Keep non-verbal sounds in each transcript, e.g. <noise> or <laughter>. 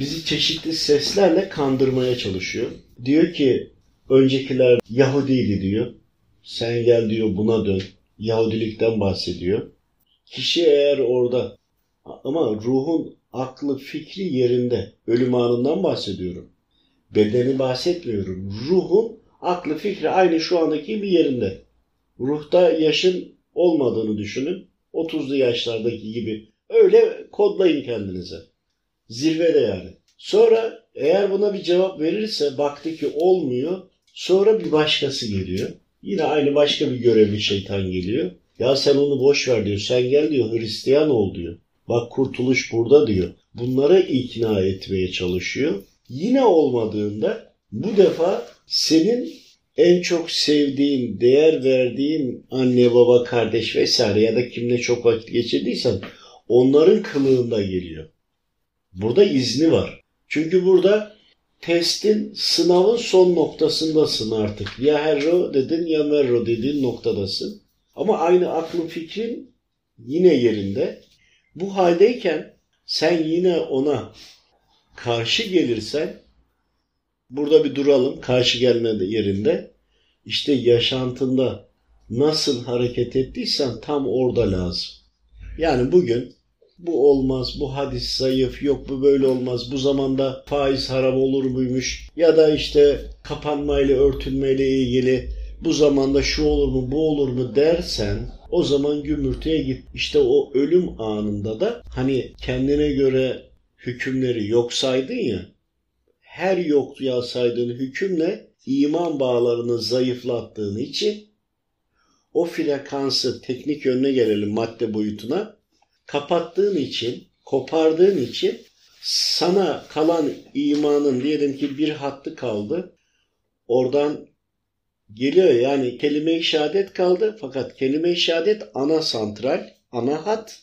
bizi çeşitli seslerle kandırmaya çalışıyor. Diyor ki öncekiler Yahudiydi diyor. Sen gel diyor buna dön. Yahudilikten bahsediyor. Kişi eğer orada ama ruhun aklı fikri yerinde. Ölüm anından bahsediyorum. Bedeni bahsetmiyorum. Ruhun aklı fikri aynı şu andaki bir yerinde. Ruhta yaşın olmadığını düşünün. 30'lu yaşlardaki gibi. Öyle kodlayın kendinize. Zirvede yani. Sonra eğer buna bir cevap verirse baktı ki olmuyor. Sonra bir başkası geliyor. Yine aynı başka bir görevli şeytan geliyor. Ya sen onu boş ver diyor. Sen gel diyor Hristiyan ol diyor. Bak kurtuluş burada diyor. Bunları ikna etmeye çalışıyor. Yine olmadığında bu defa senin en çok sevdiğin, değer verdiğin anne, baba, kardeş vesaire ya da kimle çok vakit geçirdiysen onların kılığında geliyor. Burada izni var. Çünkü burada testin, sınavın son noktasındasın artık. Ya herro dedin ya merro dediğin noktadasın. Ama aynı aklın fikrin yine yerinde. Bu haldeyken sen yine ona karşı gelirsen burada bir duralım karşı gelme yerinde. İşte yaşantında nasıl hareket ettiysen tam orada lazım. Yani bugün bu olmaz, bu hadis zayıf, yok bu böyle olmaz, bu zamanda faiz haram olur muymuş? Ya da işte kapanmayla, örtünmeyle ilgili bu zamanda şu olur mu, bu olur mu dersen o zaman gümürtüye git. İşte o ölüm anında da hani kendine göre hükümleri yok saydın ya, her yokluğa saydığın hükümle iman bağlarını zayıflattığın için o frekansı teknik yönüne gelelim madde boyutuna kapattığın için, kopardığın için sana kalan imanın diyelim ki bir hattı kaldı. Oradan geliyor yani kelime-i şehadet kaldı fakat kelime-i şehadet ana santral, ana hat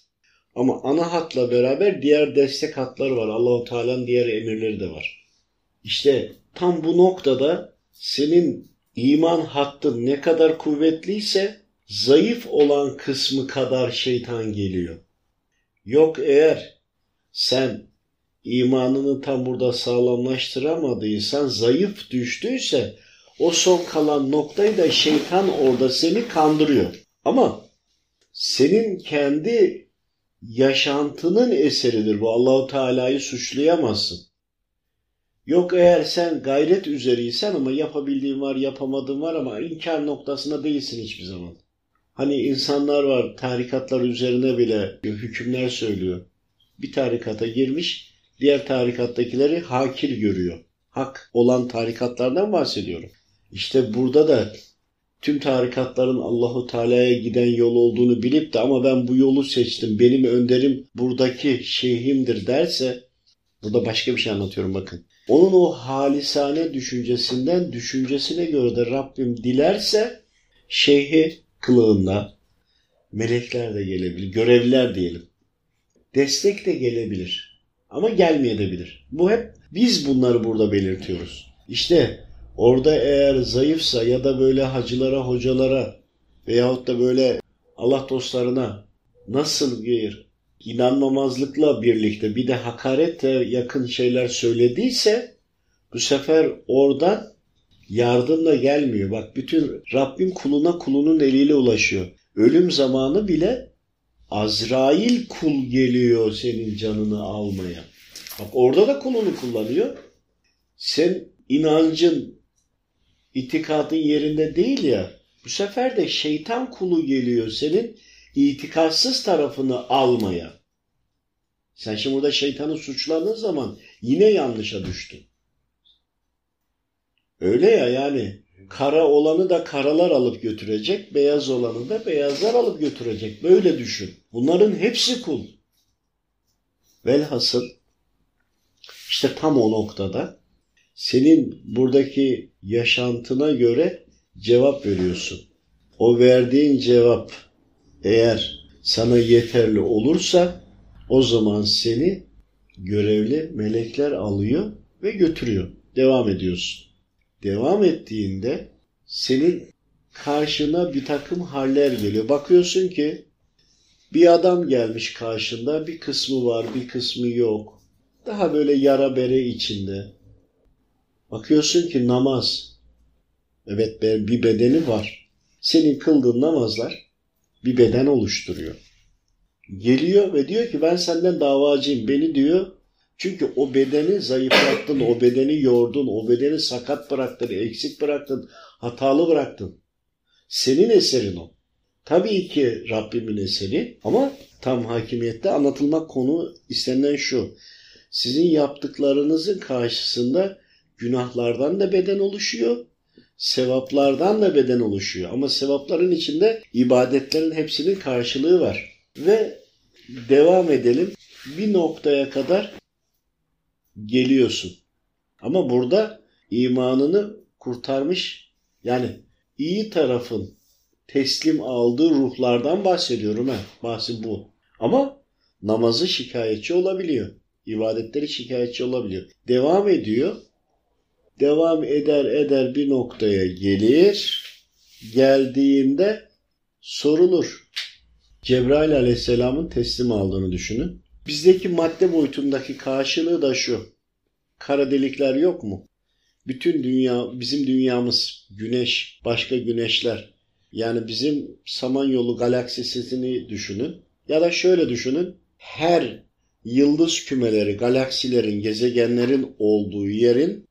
ama ana hatla beraber diğer destek hatları var. Allahu Teala'nın diğer emirleri de var. İşte tam bu noktada senin iman hattın ne kadar kuvvetliyse zayıf olan kısmı kadar şeytan geliyor. Yok eğer sen imanını tam burada sağlamlaştıramadıysan, zayıf düştüyse o son kalan noktayı da şeytan orada seni kandırıyor. Ama senin kendi yaşantının eseridir bu. Allahu Teala'yı suçlayamazsın. Yok eğer sen gayret üzeriysen ama yapabildiğin var, yapamadığın var ama inkar noktasında değilsin hiçbir zaman. Hani insanlar var tarikatlar üzerine bile hükümler söylüyor. Bir tarikata girmiş, diğer tarikattakileri hakir görüyor. Hak olan tarikatlardan bahsediyorum. İşte burada da tüm tarikatların Allahu Teala'ya giden yol olduğunu bilip de ama ben bu yolu seçtim. Benim önderim buradaki şeyhimdir derse burada başka bir şey anlatıyorum bakın. Onun o halisane düşüncesinden düşüncesine göre de Rabbim dilerse şeyhi kılığında melekler de gelebilir, görevliler diyelim. Destek de gelebilir ama gelmeyebilir. Bu hep biz bunları burada belirtiyoruz. İşte orada eğer zayıfsa ya da böyle hacılara, hocalara veyahut da böyle Allah dostlarına nasıl bir inanmamazlıkla birlikte bir de hakarete yakın şeyler söylediyse bu sefer oradan yardım da gelmiyor. Bak bütün Rabbim kuluna kulunun eliyle ulaşıyor. Ölüm zamanı bile Azrail kul geliyor senin canını almaya. Bak orada da kulunu kullanıyor. Sen inancın, itikadın yerinde değil ya. Bu sefer de şeytan kulu geliyor senin itikatsız tarafını almaya. Sen şimdi burada şeytanı suçladığın zaman yine yanlışa düştün. Öyle ya yani kara olanı da karalar alıp götürecek, beyaz olanı da beyazlar alıp götürecek. Böyle düşün. Bunların hepsi kul. Velhasıl işte tam o noktada senin buradaki yaşantına göre cevap veriyorsun. O verdiğin cevap eğer sana yeterli olursa o zaman seni görevli melekler alıyor ve götürüyor. Devam ediyorsun. Devam ettiğinde senin karşına bir takım haller geliyor. Bakıyorsun ki bir adam gelmiş karşında bir kısmı var bir kısmı yok. Daha böyle yara bere içinde. Bakıyorsun ki namaz. Evet bir bedeni var. Senin kıldığın namazlar bir beden oluşturuyor. Geliyor ve diyor ki ben senden davacıyım. Beni diyor çünkü o bedeni zayıflattın, o bedeni yordun, o bedeni sakat bıraktın, eksik bıraktın, hatalı bıraktın. Senin eserin o. Tabii ki Rabbimin eseri ama tam hakimiyette anlatılmak konu istenilen şu. Sizin yaptıklarınızın karşısında günahlardan da beden oluşuyor, sevaplardan da beden oluşuyor. Ama sevapların içinde ibadetlerin hepsinin karşılığı var. Ve devam edelim. Bir noktaya kadar geliyorsun. Ama burada imanını kurtarmış yani iyi tarafın teslim aldığı ruhlardan bahsediyorum. He. Bahsi bu. Ama namazı şikayetçi olabiliyor. İbadetleri şikayetçi olabiliyor. Devam ediyor. Devam eder eder bir noktaya gelir. Geldiğinde sorulur. Cebrail aleyhisselamın teslim aldığını düşünün. Bizdeki madde boyutundaki karşılığı da şu. Kara delikler yok mu? Bütün dünya, bizim dünyamız, güneş, başka güneşler. Yani bizim Samanyolu galaksisini düşünün. Ya da şöyle düşünün. Her yıldız kümeleri, galaksilerin, gezegenlerin olduğu yerin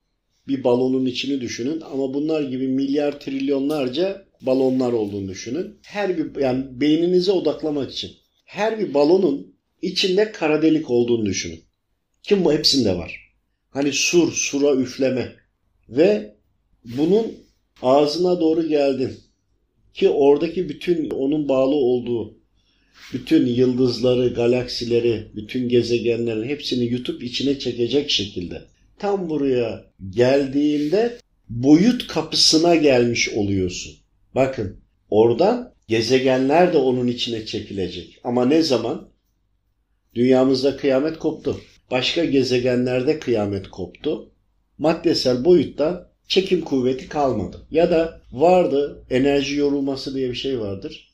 bir balonun içini düşünün. Ama bunlar gibi milyar trilyonlarca balonlar olduğunu düşünün. Her bir yani beyninize odaklamak için. Her bir balonun içinde kara delik olduğunu düşünün. Kim bu hepsinde var. Hani sur, sura üfleme. Ve bunun ağzına doğru geldin. Ki oradaki bütün onun bağlı olduğu bütün yıldızları, galaksileri, bütün gezegenlerin hepsini yutup içine çekecek şekilde. Tam buraya geldiğinde boyut kapısına gelmiş oluyorsun. Bakın oradan gezegenler de onun içine çekilecek. Ama ne zaman? Dünyamızda kıyamet koptu. Başka gezegenlerde kıyamet koptu. Maddesel boyutta çekim kuvveti kalmadı. Ya da vardı enerji yorulması diye bir şey vardır.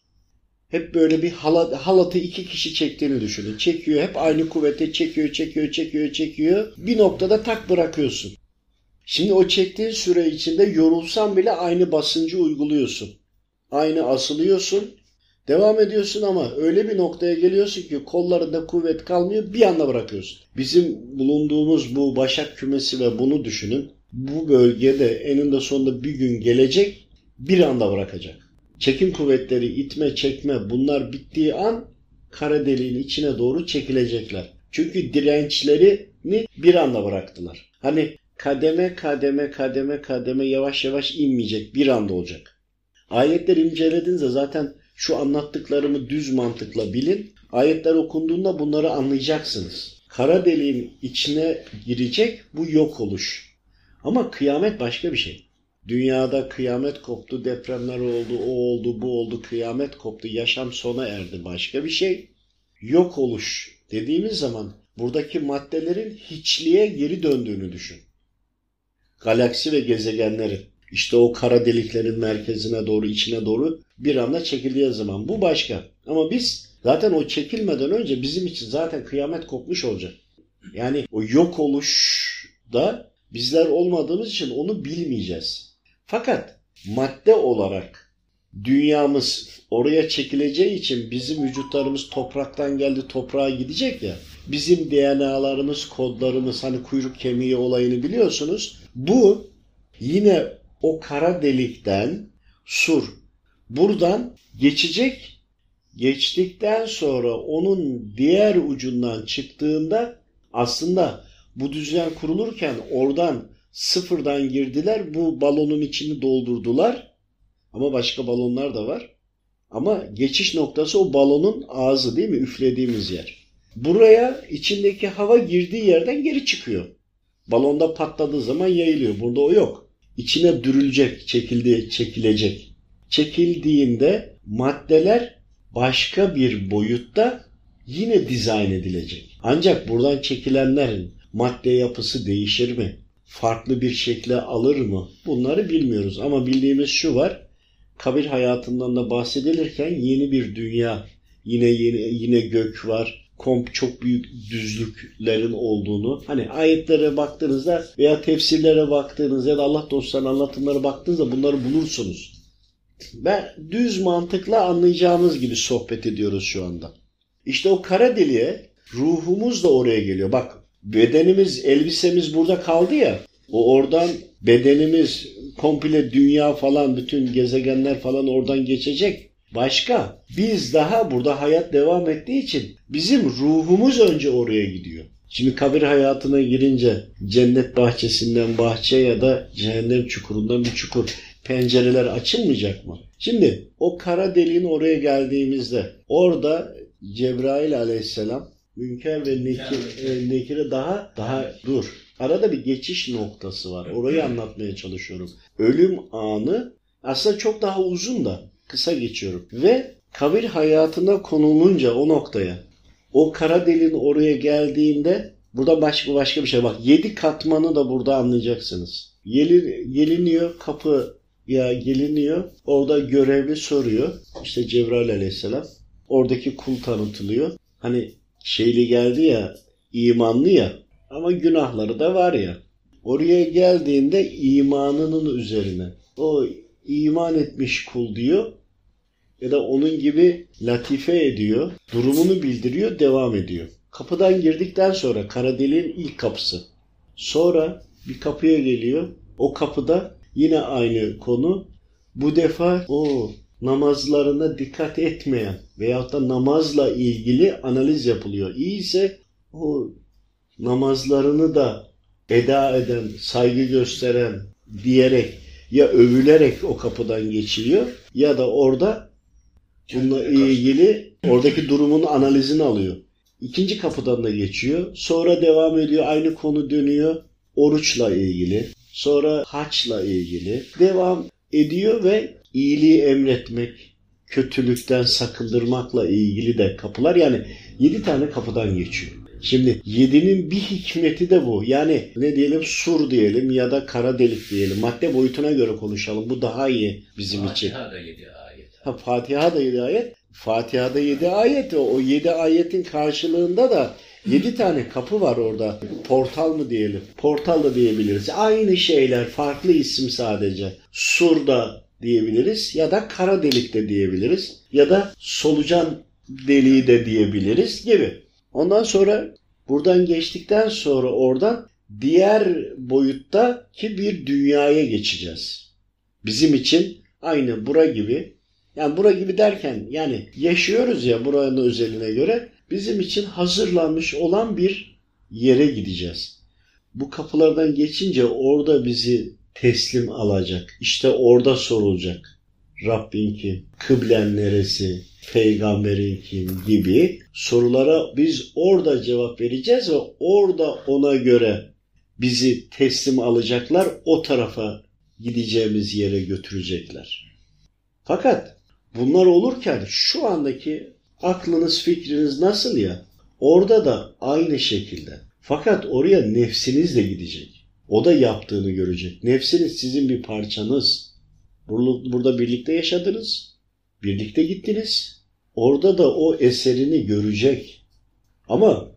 Hep böyle bir halat, halatı iki kişi çektiğini düşünün. Çekiyor hep aynı kuvvete çekiyor çekiyor çekiyor çekiyor. Bir noktada tak bırakıyorsun. Şimdi o çektiğin süre içinde yorulsan bile aynı basıncı uyguluyorsun. Aynı asılıyorsun. Devam ediyorsun ama öyle bir noktaya geliyorsun ki kollarında kuvvet kalmıyor bir anda bırakıyorsun. Bizim bulunduğumuz bu başak kümesi ve bunu düşünün. Bu bölgede eninde sonunda bir gün gelecek bir anda bırakacak. Çekim kuvvetleri itme çekme bunlar bittiği an kara deliğin içine doğru çekilecekler. Çünkü dirençlerini bir anda bıraktılar. Hani kademe kademe kademe kademe yavaş yavaş inmeyecek bir anda olacak. Ayetleri incelediğinizde zaten şu anlattıklarımı düz mantıkla bilin. Ayetler okunduğunda bunları anlayacaksınız. Kara deliğin içine girecek bu yok oluş. Ama kıyamet başka bir şey. Dünyada kıyamet koptu, depremler oldu, o oldu, bu oldu, kıyamet koptu, yaşam sona erdi başka bir şey. Yok oluş dediğimiz zaman buradaki maddelerin hiçliğe geri döndüğünü düşün. Galaksi ve gezegenlerin işte o kara deliklerin merkezine doğru, içine doğru bir anda çekildiği zaman bu başka. Ama biz zaten o çekilmeden önce bizim için zaten kıyamet kopmuş olacak. Yani o yok oluş da bizler olmadığımız için onu bilmeyeceğiz. Fakat madde olarak dünyamız oraya çekileceği için bizim vücutlarımız topraktan geldi toprağa gidecek ya. Bizim DNA'larımız, kodlarımız hani kuyruk kemiği olayını biliyorsunuz. Bu yine o kara delikten sur buradan geçecek. Geçtikten sonra onun diğer ucundan çıktığında aslında bu düzen kurulurken oradan sıfırdan girdiler. Bu balonun içini doldurdular. Ama başka balonlar da var. Ama geçiş noktası o balonun ağzı değil mi? Üflediğimiz yer. Buraya içindeki hava girdiği yerden geri çıkıyor. Balonda patladığı zaman yayılıyor. Burada o yok. İçine dürülecek, çekildi, çekilecek. Çekildiğinde maddeler başka bir boyutta yine dizayn edilecek. Ancak buradan çekilenlerin madde yapısı değişir mi? Farklı bir şekle alır mı? Bunları bilmiyoruz ama bildiğimiz şu var. Kabir hayatından da bahsedilirken yeni bir dünya, yine yeni, yine gök var, komp çok büyük düzlüklerin olduğunu hani ayetlere baktığınızda veya tefsirlere baktığınızda ya da Allah dostlarının anlatımlara baktığınızda bunları bulursunuz. Ben düz mantıkla anlayacağımız gibi sohbet ediyoruz şu anda. İşte o kara deliğe ruhumuz da oraya geliyor. Bak bedenimiz, elbisemiz burada kaldı ya. O oradan bedenimiz komple dünya falan bütün gezegenler falan oradan geçecek. Başka. Biz daha burada hayat devam ettiği için bizim ruhumuz önce oraya gidiyor. Şimdi kabir hayatına girince cennet bahçesinden bahçe ya da cehennem çukurundan bir çukur pencereler açılmayacak mı? Şimdi o kara deliğin oraya geldiğimizde orada Cebrail aleyhisselam Münker ve Nekir, e, Nekir'e daha daha dur. Arada bir geçiş noktası var. Orayı anlatmaya çalışıyorum. Ölüm anı aslında çok daha uzun da kısa geçiyorum. Ve kabir hayatına konulunca o noktaya o kara delin oraya geldiğinde burada başka başka bir şey bak. Yedi katmanı da burada anlayacaksınız. Yelin, geliniyor kapı ya geliniyor. Orada görevli soruyor. İşte Cebrail aleyhisselam. Oradaki kul tanıtılıyor. Hani şeyli geldi ya imanlı ya ama günahları da var ya. Oraya geldiğinde imanının üzerine o iman etmiş kul diyor ya da onun gibi latife ediyor, durumunu bildiriyor, devam ediyor. Kapıdan girdikten sonra kara deliğin ilk kapısı. Sonra bir kapıya geliyor. O kapıda yine aynı konu. Bu defa o namazlarına dikkat etmeyen veyahut da namazla ilgili analiz yapılıyor. İyi o namazlarını da eda eden, saygı gösteren diyerek ya övülerek o kapıdan geçiliyor ya da orada bununla ilgili oradaki durumun analizini alıyor. İkinci kapıdan da geçiyor. Sonra devam ediyor. Aynı konu dönüyor. Oruçla ilgili. Sonra haçla ilgili. Devam ediyor ve iyiliği emretmek, kötülükten sakındırmakla ilgili de kapılar. Yani yedi tane kapıdan geçiyor. Şimdi yedinin bir hikmeti de bu. Yani ne diyelim sur diyelim ya da kara delik diyelim. Madde boyutuna göre konuşalım. Bu daha iyi bizim Fatiha için. da. Ha, Fatiha da 7 ayet. Fatiha'da 7 ayet. O, o 7 ayetin karşılığında da 7 tane kapı var orada. Portal mı diyelim? Portal da diyebiliriz. Aynı şeyler. Farklı isim sadece. Sur da diyebiliriz. Ya da kara delik de diyebiliriz. Ya da solucan deliği de diyebiliriz gibi. Ondan sonra buradan geçtikten sonra oradan diğer boyuttaki bir dünyaya geçeceğiz. Bizim için aynı bura gibi yani bura gibi derken yani yaşıyoruz ya buranın özeline göre bizim için hazırlanmış olan bir yere gideceğiz. Bu kapılardan geçince orada bizi teslim alacak. İşte orada sorulacak. Rabbin kim? Kıblen neresi? Peygamberin kim? Gibi sorulara biz orada cevap vereceğiz ve orada ona göre bizi teslim alacaklar. O tarafa gideceğimiz yere götürecekler. Fakat bunlar olurken şu andaki aklınız fikriniz nasıl ya? Orada da aynı şekilde. Fakat oraya nefsiniz de gidecek. O da yaptığını görecek. Nefsiniz sizin bir parçanız. Bur- Burada birlikte yaşadınız. Birlikte gittiniz. Orada da o eserini görecek. Ama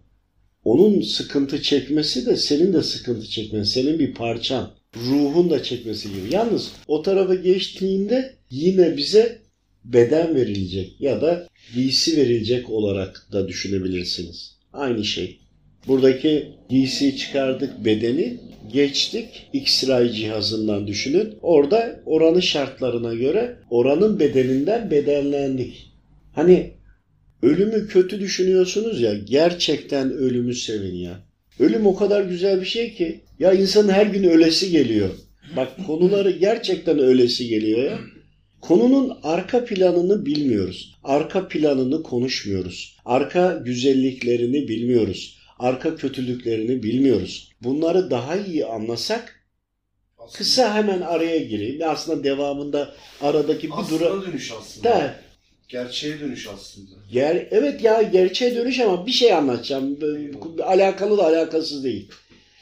onun sıkıntı çekmesi de senin de sıkıntı çekmen. Senin bir parçan. Ruhun da çekmesi gibi. Yalnız o tarafa geçtiğinde yine bize beden verilecek ya da giysi verilecek olarak da düşünebilirsiniz. Aynı şey. Buradaki giysiyi çıkardık bedeni geçtik X-ray cihazından düşünün. Orada oranın şartlarına göre oranın bedeninden bedenlendik. Hani ölümü kötü düşünüyorsunuz ya gerçekten ölümü sevin ya. Ölüm o kadar güzel bir şey ki ya insanın her gün ölesi geliyor. Bak konuları gerçekten ölesi geliyor ya. Konunun arka planını bilmiyoruz. Arka planını konuşmuyoruz. Arka güzelliklerini bilmiyoruz. Arka kötülüklerini bilmiyoruz. Bunları daha iyi anlasak kısa hemen araya gireyim. Aslında devamında aradaki bir aslına dura dönüş aslında. da Gerçeğe dönüş aslında. ger evet ya gerçeğe dönüş ama bir şey anlatacağım. Böyle Alakalı da alakasız değil.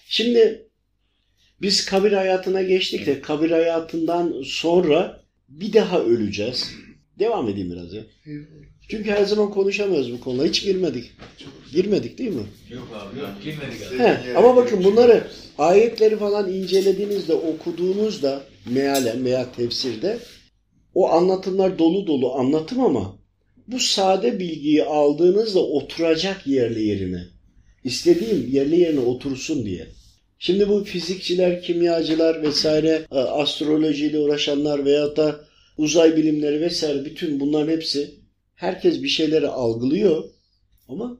Şimdi biz kabir hayatına geçtik de kabir hayatından sonra bir daha öleceğiz. Devam edeyim biraz ya. Çünkü her zaman konuşamıyoruz bu konuda. Hiç girmedik. Girmedik değil mi? Yok abi yok girmedik abi. He, ama bakın bunları ayetleri falan incelediğinizde, okuduğunuzda mealen veya tefsirde o anlatımlar dolu dolu anlatım ama bu sade bilgiyi aldığınızda oturacak yerli yerine. İstediğim yerli yerine otursun diye. Şimdi bu fizikçiler, kimyacılar vesaire, e, astrolojiyle uğraşanlar veyahut da uzay bilimleri vesaire bütün bunların hepsi herkes bir şeyleri algılıyor ama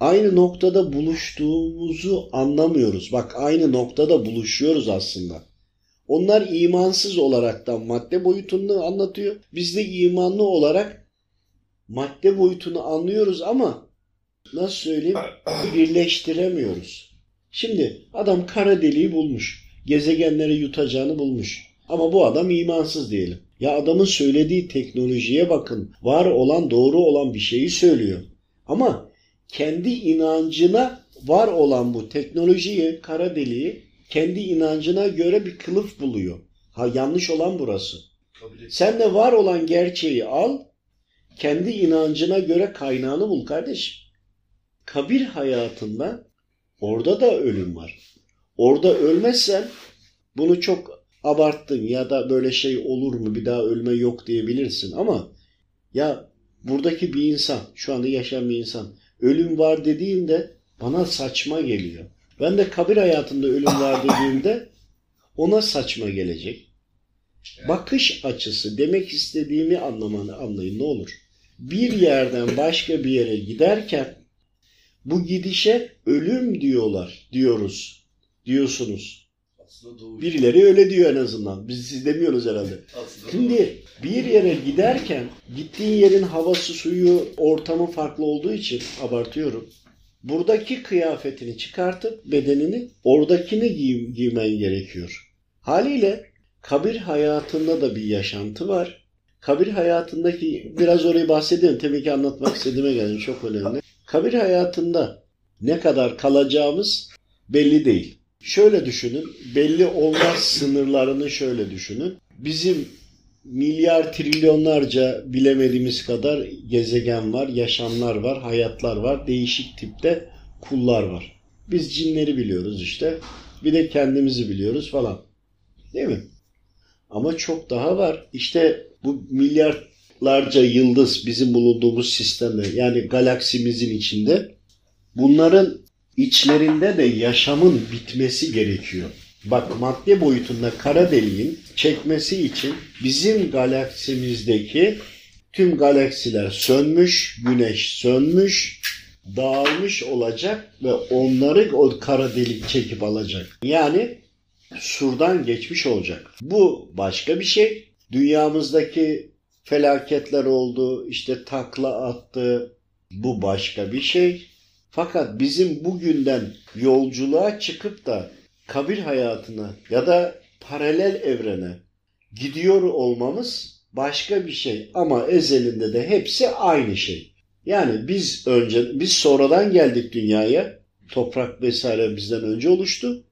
aynı noktada buluştuğumuzu anlamıyoruz. Bak aynı noktada buluşuyoruz aslında. Onlar imansız olaraktan madde boyutunu anlatıyor. Biz de imanlı olarak madde boyutunu anlıyoruz ama nasıl söyleyeyim <coughs> birleştiremiyoruz. Şimdi adam kara deliği bulmuş. Gezegenleri yutacağını bulmuş. Ama bu adam imansız diyelim. Ya adamın söylediği teknolojiye bakın. Var olan doğru olan bir şeyi söylüyor. Ama kendi inancına var olan bu teknolojiyi, kara deliği kendi inancına göre bir kılıf buluyor. Ha yanlış olan burası. Sen de var olan gerçeği al, kendi inancına göre kaynağını bul kardeşim. Kabir hayatında orada da ölüm var. Orada ölmezsen bunu çok abarttın ya da böyle şey olur mu bir daha ölme yok diyebilirsin ama ya buradaki bir insan, şu anda yaşayan bir insan ölüm var dediğinde bana saçma geliyor. Ben de kabir hayatında ölüm var <laughs> dediğimde ona saçma gelecek. Bakış açısı demek istediğimi anlamanı anlayın ne olur. Bir yerden başka bir yere giderken bu gidişe ölüm diyorlar, diyoruz, diyorsunuz. Birileri öyle diyor en azından. Biz siz demiyoruz herhalde. <laughs> Aslında. Şimdi bir yere giderken gittiğin yerin havası, suyu, ortamı farklı olduğu için abartıyorum. Buradaki kıyafetini çıkartıp bedenini oradakini giy- giymen gerekiyor. Haliyle kabir hayatında da bir yaşantı var. Kabir hayatındaki biraz orayı bahsedeyim. Tabii ki anlatmak istediğime geldi. Çok önemli. Kabir hayatında ne kadar kalacağımız belli değil. Şöyle düşünün. Belli olmaz sınırlarını şöyle düşünün. Bizim milyar trilyonlarca bilemediğimiz kadar gezegen var, yaşamlar var, hayatlar var, değişik tipte kullar var. Biz cinleri biliyoruz işte. Bir de kendimizi biliyoruz falan. Değil mi? Ama çok daha var. İşte bu milyarlarca yıldız bizim bulunduğumuz sistemde yani galaksimizin içinde bunların içlerinde de yaşamın bitmesi gerekiyor. Bak madde boyutunda kara deliğin çekmesi için bizim galaksimizdeki tüm galaksiler sönmüş, güneş sönmüş, dağılmış olacak ve onları o kara delik çekip alacak. Yani surdan geçmiş olacak. Bu başka bir şey. Dünyamızdaki felaketler oldu, işte takla attı. Bu başka bir şey. Fakat bizim bugünden yolculuğa çıkıp da kabir hayatına ya da paralel evrene gidiyor olmamız başka bir şey. Ama ezelinde de hepsi aynı şey. Yani biz önce biz sonradan geldik dünyaya. Toprak vesaire bizden önce oluştu.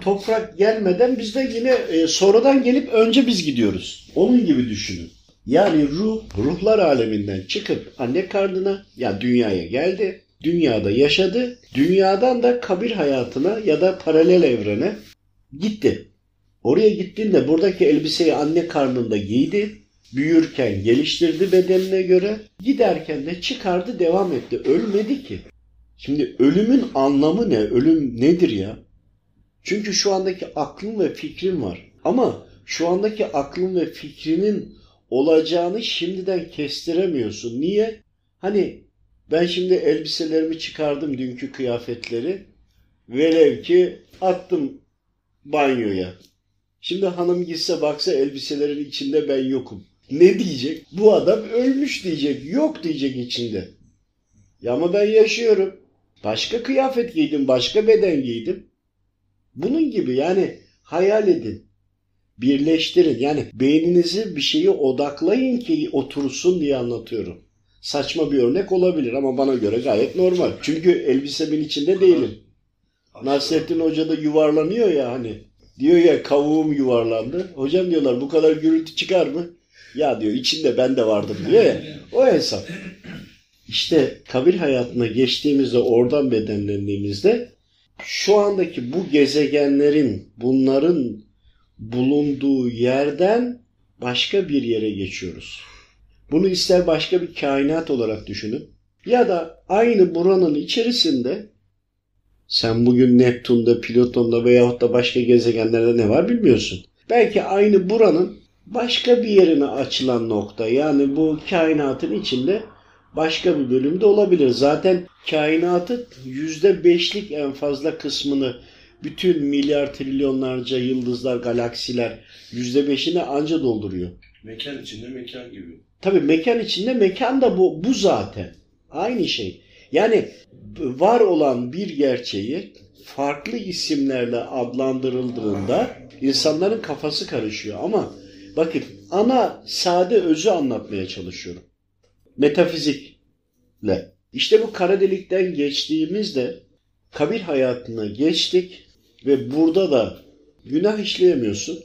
Toprak gelmeden biz de yine e, sonradan gelip önce biz gidiyoruz. Onun gibi düşünün. Yani ruh, ruhlar aleminden çıkıp anne karnına, ya dünyaya geldi. Dünyada yaşadı. Dünyadan da kabir hayatına ya da paralel evrene gitti. Oraya gittiğinde buradaki elbiseyi anne karnında giydi. Büyürken geliştirdi bedenine göre. Giderken de çıkardı devam etti. Ölmedi ki. Şimdi ölümün anlamı ne? Ölüm nedir ya? Çünkü şu andaki aklın ve fikrin var. Ama şu andaki aklın ve fikrinin olacağını şimdiden kestiremiyorsun. Niye? Hani ben şimdi elbiselerimi çıkardım dünkü kıyafetleri. Velev ki attım banyoya. Şimdi hanım gitse baksa elbiselerin içinde ben yokum. Ne diyecek? Bu adam ölmüş diyecek. Yok diyecek içinde. Ya ama ben yaşıyorum. Başka kıyafet giydim, başka beden giydim. Bunun gibi yani hayal edin. Birleştirin. Yani beyninizi bir şeye odaklayın ki otursun diye anlatıyorum. Saçma bir örnek olabilir ama bana göre gayet normal. Çünkü elbisemin içinde değilim. Nasrettin Hoca da yuvarlanıyor ya hani. Diyor ya kavuğum yuvarlandı. Hocam diyorlar bu kadar gürültü çıkar mı? Ya diyor içinde ben de vardım diyor ya. O hesap. İşte kabir hayatına geçtiğimizde oradan bedenlendiğimizde şu andaki bu gezegenlerin bunların bulunduğu yerden başka bir yere geçiyoruz. Bunu ister başka bir kainat olarak düşünün ya da aynı buranın içerisinde sen bugün Neptün'de, Plüton'da veyahut da başka gezegenlerde ne var bilmiyorsun. Belki aynı buranın başka bir yerine açılan nokta yani bu kainatın içinde başka bir bölümde olabilir. Zaten kainatın yüzde beşlik en fazla kısmını bütün milyar trilyonlarca yıldızlar, galaksiler yüzde beşini anca dolduruyor. Mekan içinde mekan gibi. Tabii mekan içinde mekan da bu, bu zaten. Aynı şey. Yani var olan bir gerçeği farklı isimlerle adlandırıldığında insanların kafası karışıyor. Ama bakın ana sade özü anlatmaya çalışıyorum. Metafizikle. İşte bu kara delikten geçtiğimizde kabir hayatına geçtik ve burada da günah işleyemiyorsun.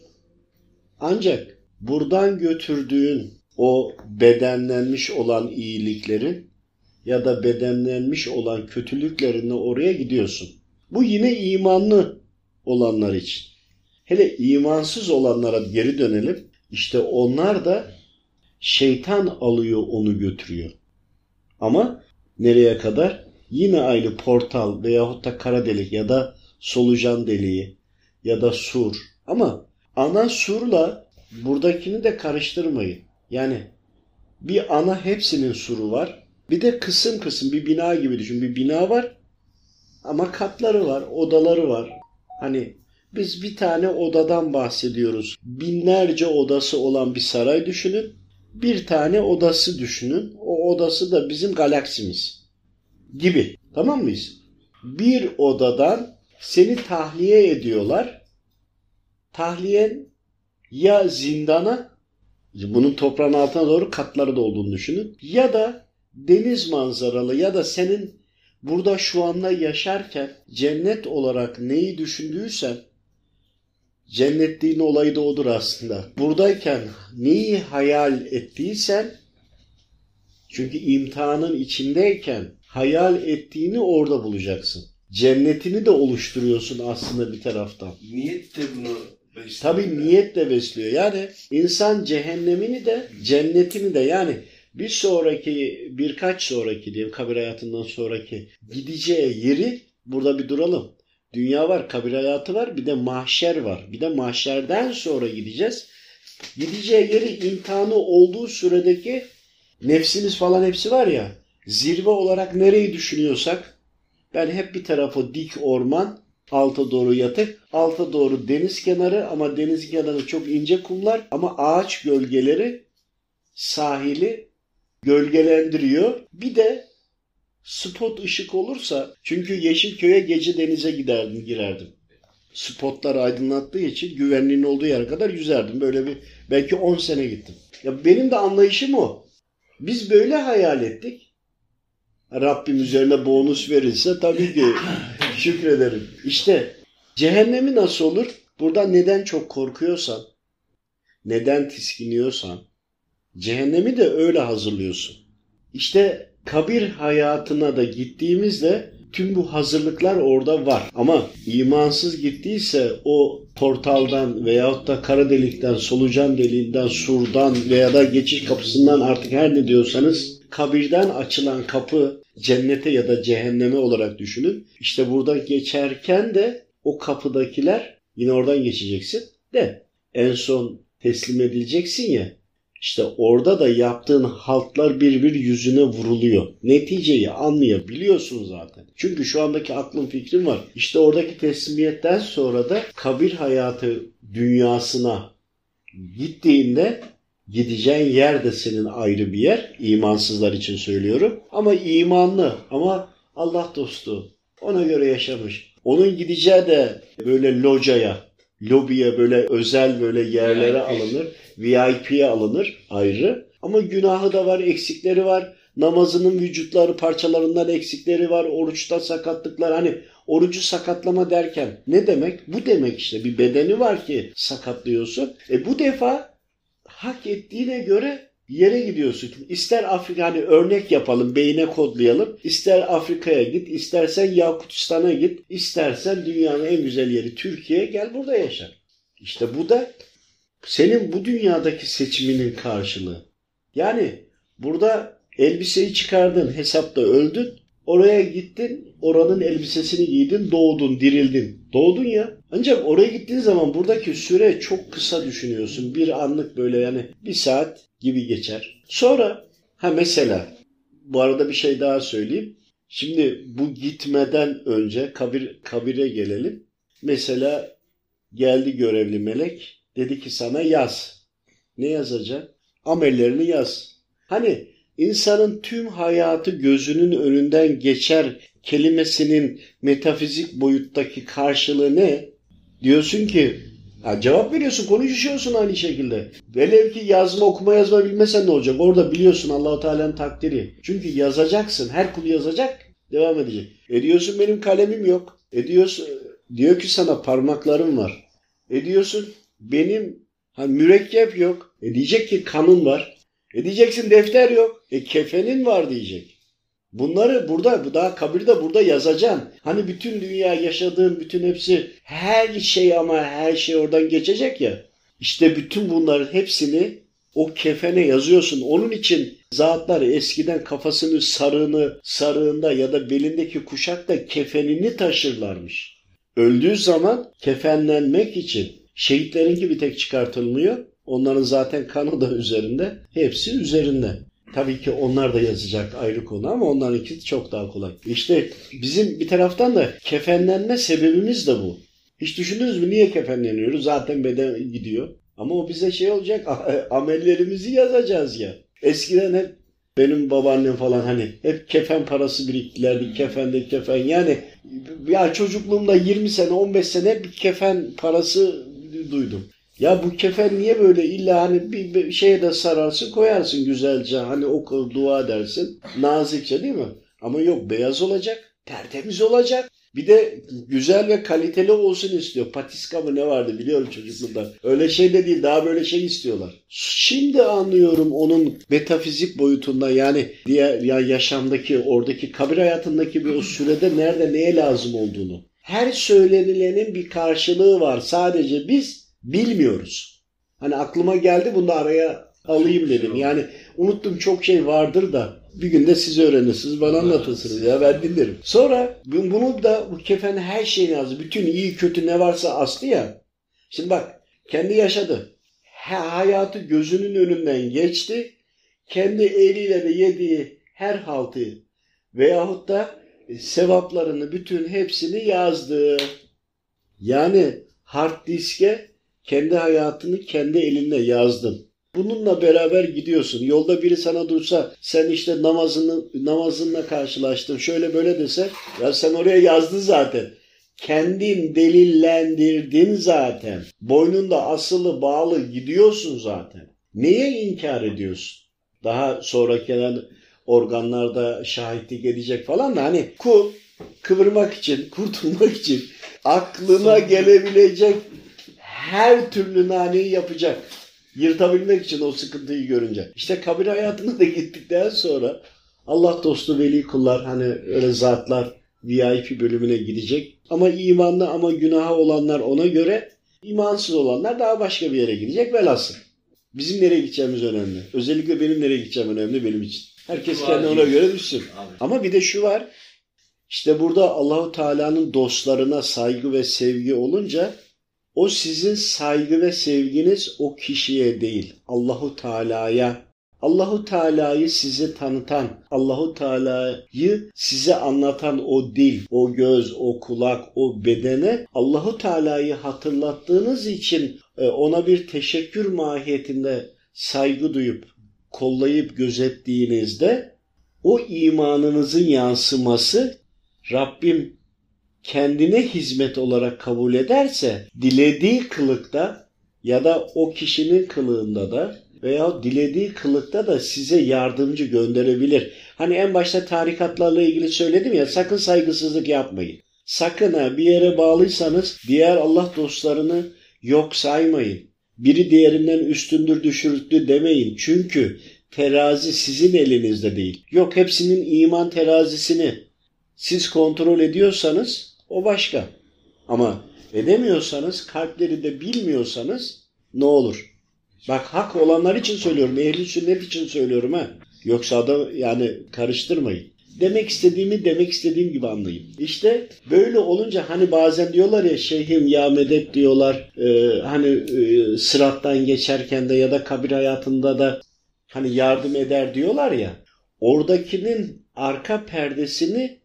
Ancak buradan götürdüğün o bedenlenmiş olan iyiliklerin ya da bedenlenmiş olan kötülüklerinle oraya gidiyorsun. Bu yine imanlı olanlar için. Hele imansız olanlara geri dönelim. İşte onlar da şeytan alıyor onu götürüyor. Ama nereye kadar? Yine aynı portal veyahut da kara delik ya da solucan deliği ya da sur. Ama ana surla buradakini de karıştırmayın. Yani bir ana hepsinin suru var. Bir de kısım kısım bir bina gibi düşün. Bir bina var ama katları var, odaları var. Hani biz bir tane odadan bahsediyoruz. Binlerce odası olan bir saray düşünün. Bir tane odası düşünün. O odası da bizim galaksimiz gibi. Tamam mıyız? Bir odadan seni tahliye ediyorlar. Tahliyen ya zindana bunun toprağın altına doğru katları da olduğunu düşünün. Ya da deniz manzaralı ya da senin burada şu anda yaşarken cennet olarak neyi düşündüysen cennetliğin olayı da odur aslında. Buradayken neyi hayal ettiysen çünkü imtihanın içindeyken hayal ettiğini orada bulacaksın. Cennetini de oluşturuyorsun aslında bir taraftan. Niyet de bunu besliyor. Tabii niyet de besliyor. Yani insan cehennemini de cennetini de yani bir sonraki birkaç sonraki diyeyim kabir hayatından sonraki gideceği yeri burada bir duralım. Dünya var, kabir hayatı var, bir de mahşer var. Bir de mahşerden sonra gideceğiz. Gideceği yeri imtihanı olduğu süredeki nefsimiz falan hepsi var ya. Zirve olarak nereyi düşünüyorsak ben hep bir tarafı dik orman, alta doğru yatık, alta doğru deniz kenarı ama deniz kenarı çok ince kumlar ama ağaç gölgeleri sahili gölgelendiriyor. Bir de spot ışık olursa çünkü Yeşilköy'e gece denize giderdim girerdim. Spotlar aydınlattığı için güvenliğin olduğu yer kadar yüzerdim. Böyle bir belki 10 sene gittim. Ya benim de anlayışım o. Biz böyle hayal ettik. Rabbim üzerine bonus verilse tabii ki <laughs> şükrederim. İşte cehennemi nasıl olur? Burada neden çok korkuyorsan, neden tiskiniyorsan, cehennemi de öyle hazırlıyorsun. İşte kabir hayatına da gittiğimizde tüm bu hazırlıklar orada var. Ama imansız gittiyse o portaldan veyahut da kara delikten, solucan deliğinden, surdan veya da geçiş kapısından artık her ne diyorsanız kabirden açılan kapı cennete ya da cehenneme olarak düşünün. İşte burada geçerken de o kapıdakiler yine oradan geçeceksin de en son teslim edileceksin ya işte orada da yaptığın haltlar bir bir yüzüne vuruluyor. Neticeyi anlayabiliyorsun zaten. Çünkü şu andaki aklın fikrin var. İşte oradaki teslimiyetten sonra da kabir hayatı dünyasına gittiğinde gideceğin yer de senin ayrı bir yer. İmansızlar için söylüyorum. Ama imanlı ama Allah dostu. Ona göre yaşamış. Onun gideceği de böyle locaya, lobiye böyle özel böyle yerlere VIP. alınır. VIP'ye alınır ayrı. Ama günahı da var, eksikleri var. Namazının vücutları parçalarından eksikleri var. Oruçta sakatlıklar. Hani orucu sakatlama derken ne demek? Bu demek işte bir bedeni var ki sakatlıyorsun. E bu defa hak ettiğine göre yere gidiyorsun. İster Afrika hani örnek yapalım, beyine kodlayalım. İster Afrika'ya git, istersen Yakutistan'a git, istersen dünyanın en güzel yeri Türkiye'ye gel burada yaşa. İşte bu da senin bu dünyadaki seçiminin karşılığı. Yani burada elbiseyi çıkardın, hesapta öldün. Oraya gittin, oranın elbisesini giydin, doğdun, dirildin. Doğdun ya. Ancak oraya gittiğin zaman buradaki süre çok kısa düşünüyorsun. Bir anlık böyle yani bir saat gibi geçer. Sonra ha mesela bu arada bir şey daha söyleyeyim. Şimdi bu gitmeden önce kabir, kabire gelelim. Mesela geldi görevli melek. Dedi ki sana yaz. Ne yazacak? Amellerini yaz. Hani insanın tüm hayatı gözünün önünden geçer kelimesinin metafizik boyuttaki karşılığı ne? Diyorsun ki ya cevap veriyorsun, konuşuyorsun aynı şekilde. Velev ki yazma, okuma yazma bilmesen ne olacak? Orada biliyorsun Allahu Teala'nın takdiri. Çünkü yazacaksın. Her kul yazacak, devam edecek. E diyorsun benim kalemim yok. E diyorsun, diyor ki sana parmaklarım var. E diyorsun benim ha, mürekkep yok. E diyecek ki kanın var. E diyeceksin defter yok. E kefenin var diyecek. Bunları burada, daha kabirde burada yazacaksın. Hani bütün dünya yaşadığın bütün hepsi her şey ama her şey oradan geçecek ya. İşte bütün bunların hepsini o kefene yazıyorsun. Onun için zatlar eskiden kafasını sarığını sarığında ya da belindeki kuşakta kefenini taşırlarmış. Öldüğü zaman kefenlenmek için şehitlerinki bir tek çıkartılmıyor. Onların zaten kanı da üzerinde. Hepsi üzerinde. Tabii ki onlar da yazacak ayrı konu ama onlarınki çok daha kolay. İşte bizim bir taraftan da kefenlenme sebebimiz de bu. Hiç düşündünüz mü niye kefenleniyoruz? Zaten beden gidiyor. Ama o bize şey olacak <laughs> amellerimizi yazacağız ya. Eskiden hep benim babaannem falan hani hep kefen parası biriktilerdi. Kefende kefen yani ya çocukluğumda 20 sene 15 sene bir kefen parası duydum. Ya bu kefen niye böyle illa hani bir şeye de sararsın koyarsın güzelce hani oku dua dersin nazikçe değil mi? Ama yok beyaz olacak tertemiz olacak. Bir de güzel ve kaliteli olsun istiyor. Patiska mı ne vardı biliyorum çocukluğumda. Öyle şey de değil daha böyle şey istiyorlar. Şimdi anlıyorum onun metafizik boyutunda yani diğer ya yaşamdaki oradaki kabir hayatındaki bir o sürede nerede neye lazım olduğunu. Her söylenilenin bir karşılığı var. Sadece biz bilmiyoruz. Hani aklıma geldi bunu da araya alayım dedim. Yani unuttum çok şey vardır da bir gün de siz öğrenirsiniz bana anlatırsınız ya ben dinlerim. Sonra bunu da bu kefen her şeyini yazdı. Bütün iyi kötü ne varsa aslı ya. Şimdi bak kendi yaşadı. Hayatı gözünün önünden geçti. Kendi eliyle de yediği her haltı veyahut da sevaplarını bütün hepsini yazdı. Yani hard diske kendi hayatını kendi elinle yazdın. Bununla beraber gidiyorsun. Yolda biri sana dursa sen işte namazını namazınla karşılaştın. Şöyle böyle dese ya sen oraya yazdın zaten. Kendin delillendirdin zaten. Boynunda asılı bağlı gidiyorsun zaten. Neye inkar ediyorsun? Daha sonra gelen organlarda şahitlik edecek falan da hani kul kıvırmak için, kurtulmak için aklına gelebilecek her türlü naneyi yapacak. Yırtabilmek için o sıkıntıyı görünce. İşte kabir hayatına da gittikten sonra Allah dostu veli kullar hani öyle zatlar VIP bölümüne gidecek. Ama imanlı ama günaha olanlar ona göre imansız olanlar daha başka bir yere gidecek velhasıl. Bizim nereye gideceğimiz önemli. Özellikle benim nereye gideceğim önemli benim için. Herkes kendi ona göre düşsün. Ama bir de şu var. İşte burada Allahu Teala'nın dostlarına saygı ve sevgi olunca o sizin saygı ve sevginiz o kişiye değil, Allahu Teala'ya. Allahu Teala'yı size tanıtan, Allahu Teala'yı size anlatan o dil, o göz, o kulak, o bedene Allahu Teala'yı hatırlattığınız için e, ona bir teşekkür mahiyetinde saygı duyup kollayıp gözettiğinizde o imanınızın yansıması Rabbim kendine hizmet olarak kabul ederse dilediği kılıkta ya da o kişinin kılığında da veya dilediği kılıkta da size yardımcı gönderebilir. Hani en başta tarikatlarla ilgili söyledim ya sakın saygısızlık yapmayın. Sakın ha bir yere bağlıysanız diğer Allah dostlarını yok saymayın. biri diğerinden üstündür düşürüklü demeyin. Çünkü terazi sizin elinizde değil. Yok hepsinin iman terazisini siz kontrol ediyorsanız o başka. Ama edemiyorsanız, kalpleri de bilmiyorsanız ne olur? Bak hak olanlar için söylüyorum, ehli sünnet için söylüyorum ha. Yoksa da yani karıştırmayın. Demek istediğimi demek istediğim gibi anlayın. İşte böyle olunca hani bazen diyorlar ya şeyhim ya medet diyorlar. E, hani e, sırattan geçerken de ya da kabir hayatında da hani yardım eder diyorlar ya. Oradakinin arka perdesini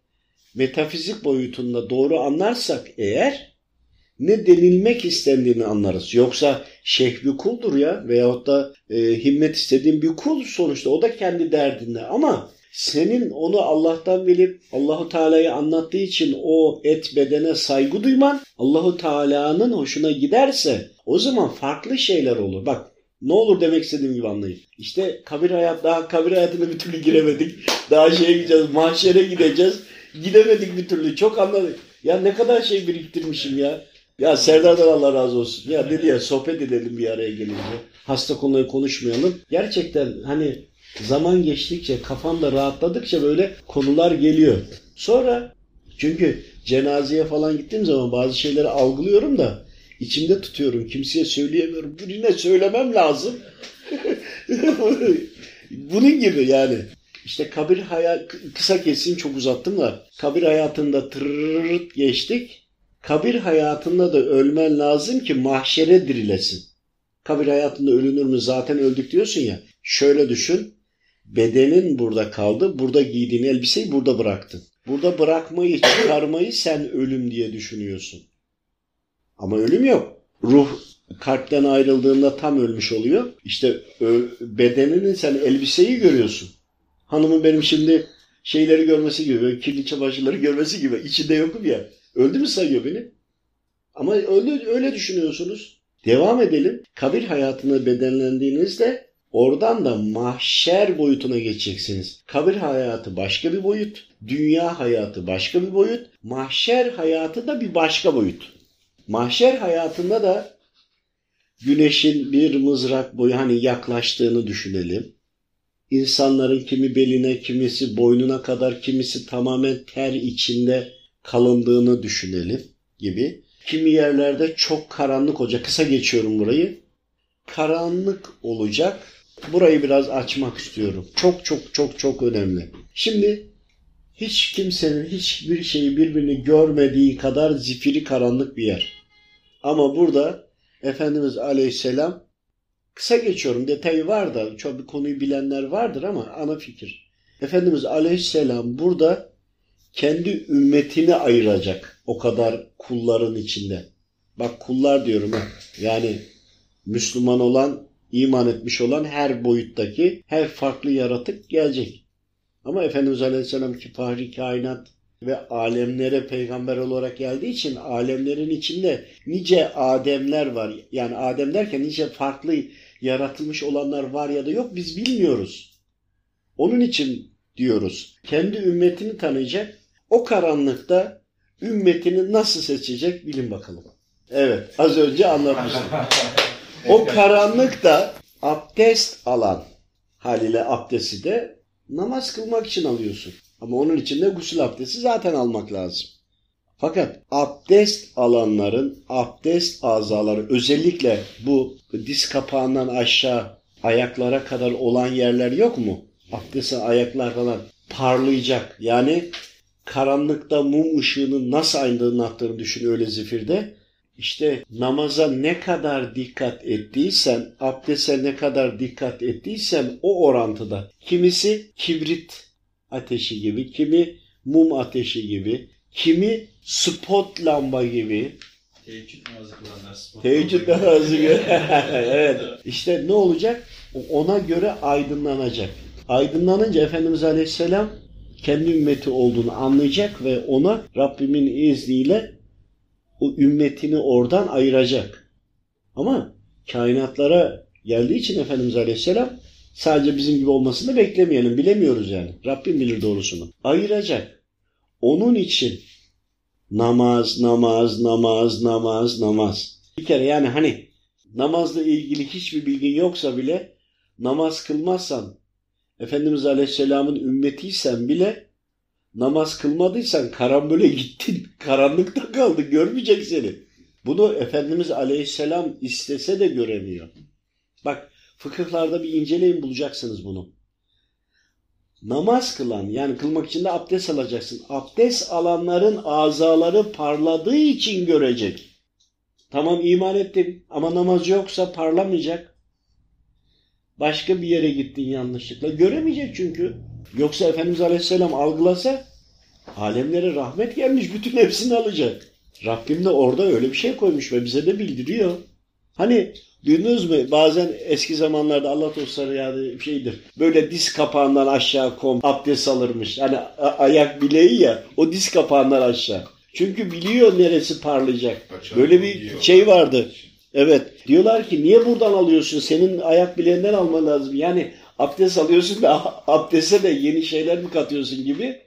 metafizik boyutunda doğru anlarsak eğer ne denilmek istendiğini anlarız. Yoksa şeyh bir kuldur ya veyahut da e, himmet istediğin bir kul sonuçta o da kendi derdinde ama senin onu Allah'tan bilip Allahu Teala'yı anlattığı için o et bedene saygı duyman Allahu Teala'nın hoşuna giderse o zaman farklı şeyler olur. Bak ne olur demek istediğim gibi anlayın. İşte kabir hayat daha kabir hayatına bir türlü giremedik. Daha şeye gideceğiz, mahşere gideceğiz. Gidemedik bir türlü. Çok anladık. Ya ne kadar şey biriktirmişim ya. Ya Serdar'dan Allah razı olsun. Ya dedi ya sohbet edelim bir araya gelince. Hasta konuyu konuşmayalım. Gerçekten hani zaman geçtikçe kafamda rahatladıkça böyle konular geliyor. Sonra çünkü cenazeye falan gittiğim zaman bazı şeyleri algılıyorum da içimde tutuyorum. Kimseye söyleyemiyorum. Birine söylemem lazım. <laughs> Bunun gibi yani. İşte kabir hayat kısa keseyim çok uzattım da kabir hayatında tırırt geçtik. Kabir hayatında da ölmen lazım ki mahşere dirilesin. Kabir hayatında ölünür mü zaten öldük diyorsun ya. Şöyle düşün. Bedenin burada kaldı. Burada giydiğin elbiseyi burada bıraktın. Burada bırakmayı, çıkarmayı sen ölüm diye düşünüyorsun. Ama ölüm yok. Ruh kalpten ayrıldığında tam ölmüş oluyor. İşte bedeninin sen elbiseyi görüyorsun. Hanımın benim şimdi şeyleri görmesi gibi, kirli çamaşırları görmesi gibi. içinde yokum ya. Öldü mü sayıyor beni? Ama öyle, öyle düşünüyorsunuz. Devam edelim. Kabir hayatına bedenlendiğinizde oradan da mahşer boyutuna geçeceksiniz. Kabir hayatı başka bir boyut, dünya hayatı başka bir boyut, mahşer hayatı da bir başka boyut. Mahşer hayatında da güneşin bir mızrak boyu hani yaklaştığını düşünelim. İnsanların kimi beline, kimisi boynuna kadar, kimisi tamamen ter içinde kalındığını düşünelim gibi. Kimi yerlerde çok karanlık olacak. Kısa geçiyorum burayı. Karanlık olacak. Burayı biraz açmak istiyorum. Çok çok çok çok önemli. Şimdi hiç kimsenin hiçbir şeyi birbirini görmediği kadar zifiri karanlık bir yer. Ama burada Efendimiz Aleyhisselam kısa geçiyorum detayı var da çok bir konuyu bilenler vardır ama ana fikir. Efendimiz Aleyhisselam burada kendi ümmetini ayıracak o kadar kulların içinde. Bak kullar diyorum ha. Yani Müslüman olan, iman etmiş olan her boyuttaki her farklı yaratık gelecek. Ama Efendimiz Aleyhisselam ki fahri kainat ve alemlere peygamber olarak geldiği için alemlerin içinde nice Ademler var. Yani Adem derken nice farklı yaratılmış olanlar var ya da yok biz bilmiyoruz. Onun için diyoruz. Kendi ümmetini tanıyacak. O karanlıkta ümmetini nasıl seçecek bilin bakalım. Evet az önce anlatmıştım. o karanlıkta abdest alan haliyle abdesti de namaz kılmak için alıyorsun. Ama onun için de gusül abdesti zaten almak lazım. Fakat abdest alanların abdest azaları özellikle bu diz kapağından aşağı ayaklara kadar olan yerler yok mu? Abdestin ayaklar falan parlayacak. Yani karanlıkta mum ışığının nasıl aydınlattığını düşün öyle zifirde. İşte namaza ne kadar dikkat ettiysen, abdeste ne kadar dikkat ettiysen o orantıda. Kimisi kibrit ateşi gibi, kimi mum ateşi gibi, kimi spot lamba gibi. Teheccüd namazı kılanlar spot Teheccüd namazı gibi. <laughs> evet. İşte ne olacak? Ona göre aydınlanacak. Aydınlanınca Efendimiz Aleyhisselam kendi ümmeti olduğunu anlayacak ve ona Rabbimin izniyle o ümmetini oradan ayıracak. Ama kainatlara geldiği için Efendimiz Aleyhisselam sadece bizim gibi olmasını beklemeyelim. Bilemiyoruz yani. Rabbim bilir doğrusunu. Ayıracak. Onun için namaz, namaz, namaz, namaz, namaz. Bir kere yani hani namazla ilgili hiçbir bilgin yoksa bile namaz kılmazsan Efendimiz Aleyhisselam'ın ümmetiysen bile namaz kılmadıysan karambole gittin. <laughs> Karanlıkta kaldın. Görmeyecek seni. Bunu Efendimiz Aleyhisselam istese de göremiyor. Bak fıkıhlarda bir inceleyin bulacaksınız bunu. Namaz kılan yani kılmak için de abdest alacaksın. Abdest alanların azaları parladığı için görecek. Tamam iman ettin ama namaz yoksa parlamayacak. Başka bir yere gittin yanlışlıkla. Göremeyecek çünkü. Yoksa Efendimiz Aleyhisselam algılasa alemlere rahmet gelmiş bütün hepsini alacak. Rabbim de orada öyle bir şey koymuş ve bize de bildiriyor. Hani duydunuz mu bazen eski zamanlarda Allah dostları yani şeydir. Böyle diz kapağından aşağı kom abdest alırmış. Hani ayak bileği ya o diz kapağından aşağı. Çünkü biliyor neresi parlayacak. Böyle bir şey vardı. Evet. Diyorlar ki niye buradan alıyorsun? Senin ayak bileğinden alman lazım. Yani abdest alıyorsun da <laughs> abdeste de yeni şeyler mi katıyorsun gibi.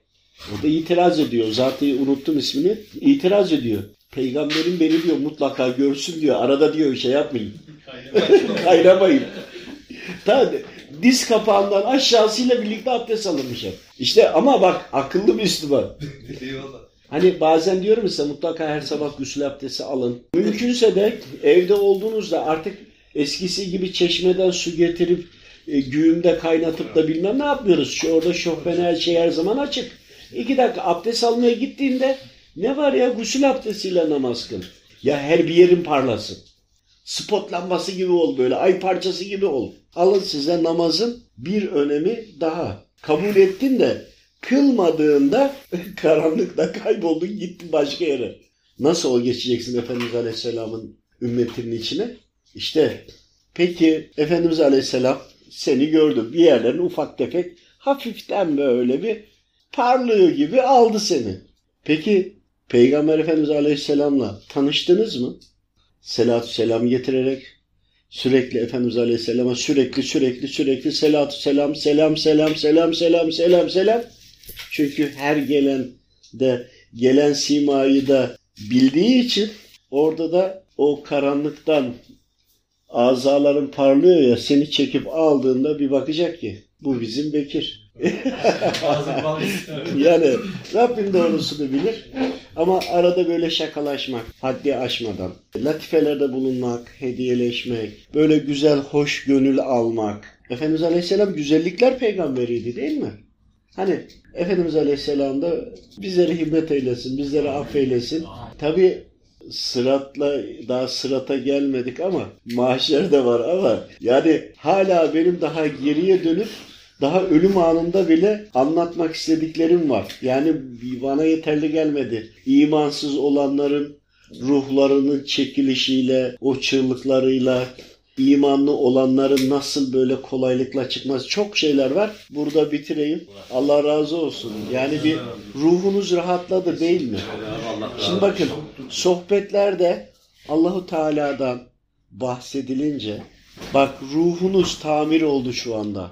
O da itiraz ediyor. Zaten unuttum ismini. İtiraz ediyor. Peygamberim beni diyor mutlaka görsün diyor. Arada diyor şey yapmayın. <laughs> Kaynamayın. Tabii diz kapağından aşağısıyla birlikte abdest alınmış hep. İşte ama bak akıllı Müslüman. <laughs> Eyvallah. Hani bazen diyorum size mutlaka her sabah gusül abdesti alın. Mümkünse de evde olduğunuzda artık eskisi gibi çeşmeden su getirip e, güğümde kaynatıp da bilmem ne yapmıyoruz. Şu orada şofbene şey her zaman açık. İki dakika abdest almaya gittiğinde ne var ya gusül abdestiyle namaz kıl. Ya her bir yerin parlasın. Spot lambası gibi ol böyle ay parçası gibi ol. Alın size namazın bir önemi daha. Kabul ettin de kılmadığında <laughs> karanlıkta kayboldun gittin başka yere. Nasıl o geçeceksin Efendimiz Aleyhisselam'ın ümmetinin içine? İşte peki Efendimiz Aleyhisselam seni gördü. Bir yerlerin ufak tefek hafiften böyle bir parlıyor gibi aldı seni. Peki Peygamber Efendimiz Aleyhisselam'la tanıştınız mı? Selatü selam getirerek sürekli Efendimiz Aleyhisselam'a sürekli sürekli sürekli selatü selam selam selam selam selam selam selam. Çünkü her gelen de gelen simayı da bildiği için orada da o karanlıktan azaların parlıyor ya seni çekip aldığında bir bakacak ki bu bizim Bekir. <laughs> Yani Rabbim doğrusunu bilir. Ama arada böyle şakalaşmak, haddi aşmadan, latifelerde bulunmak, hediyeleşmek, böyle güzel hoş gönül almak. Efendimiz Aleyhisselam güzellikler peygamberiydi değil mi? Hani Efendimiz Aleyhisselam da bizlere himmet eylesin, bizlere affeylesin. Tabi sıratla daha sırata gelmedik ama mahşer de var ama yani hala benim daha geriye dönüp daha ölüm anında bile anlatmak istediklerim var. Yani bana yeterli gelmedi. İmansız olanların ruhlarının çekilişiyle, o çığlıklarıyla, imanlı olanların nasıl böyle kolaylıkla çıkması çok şeyler var. Burada bitireyim. Allah razı olsun. Yani bir ruhunuz rahatladı değil mi? Şimdi bakın sohbetlerde Allahu Teala'dan bahsedilince bak ruhunuz tamir oldu şu anda.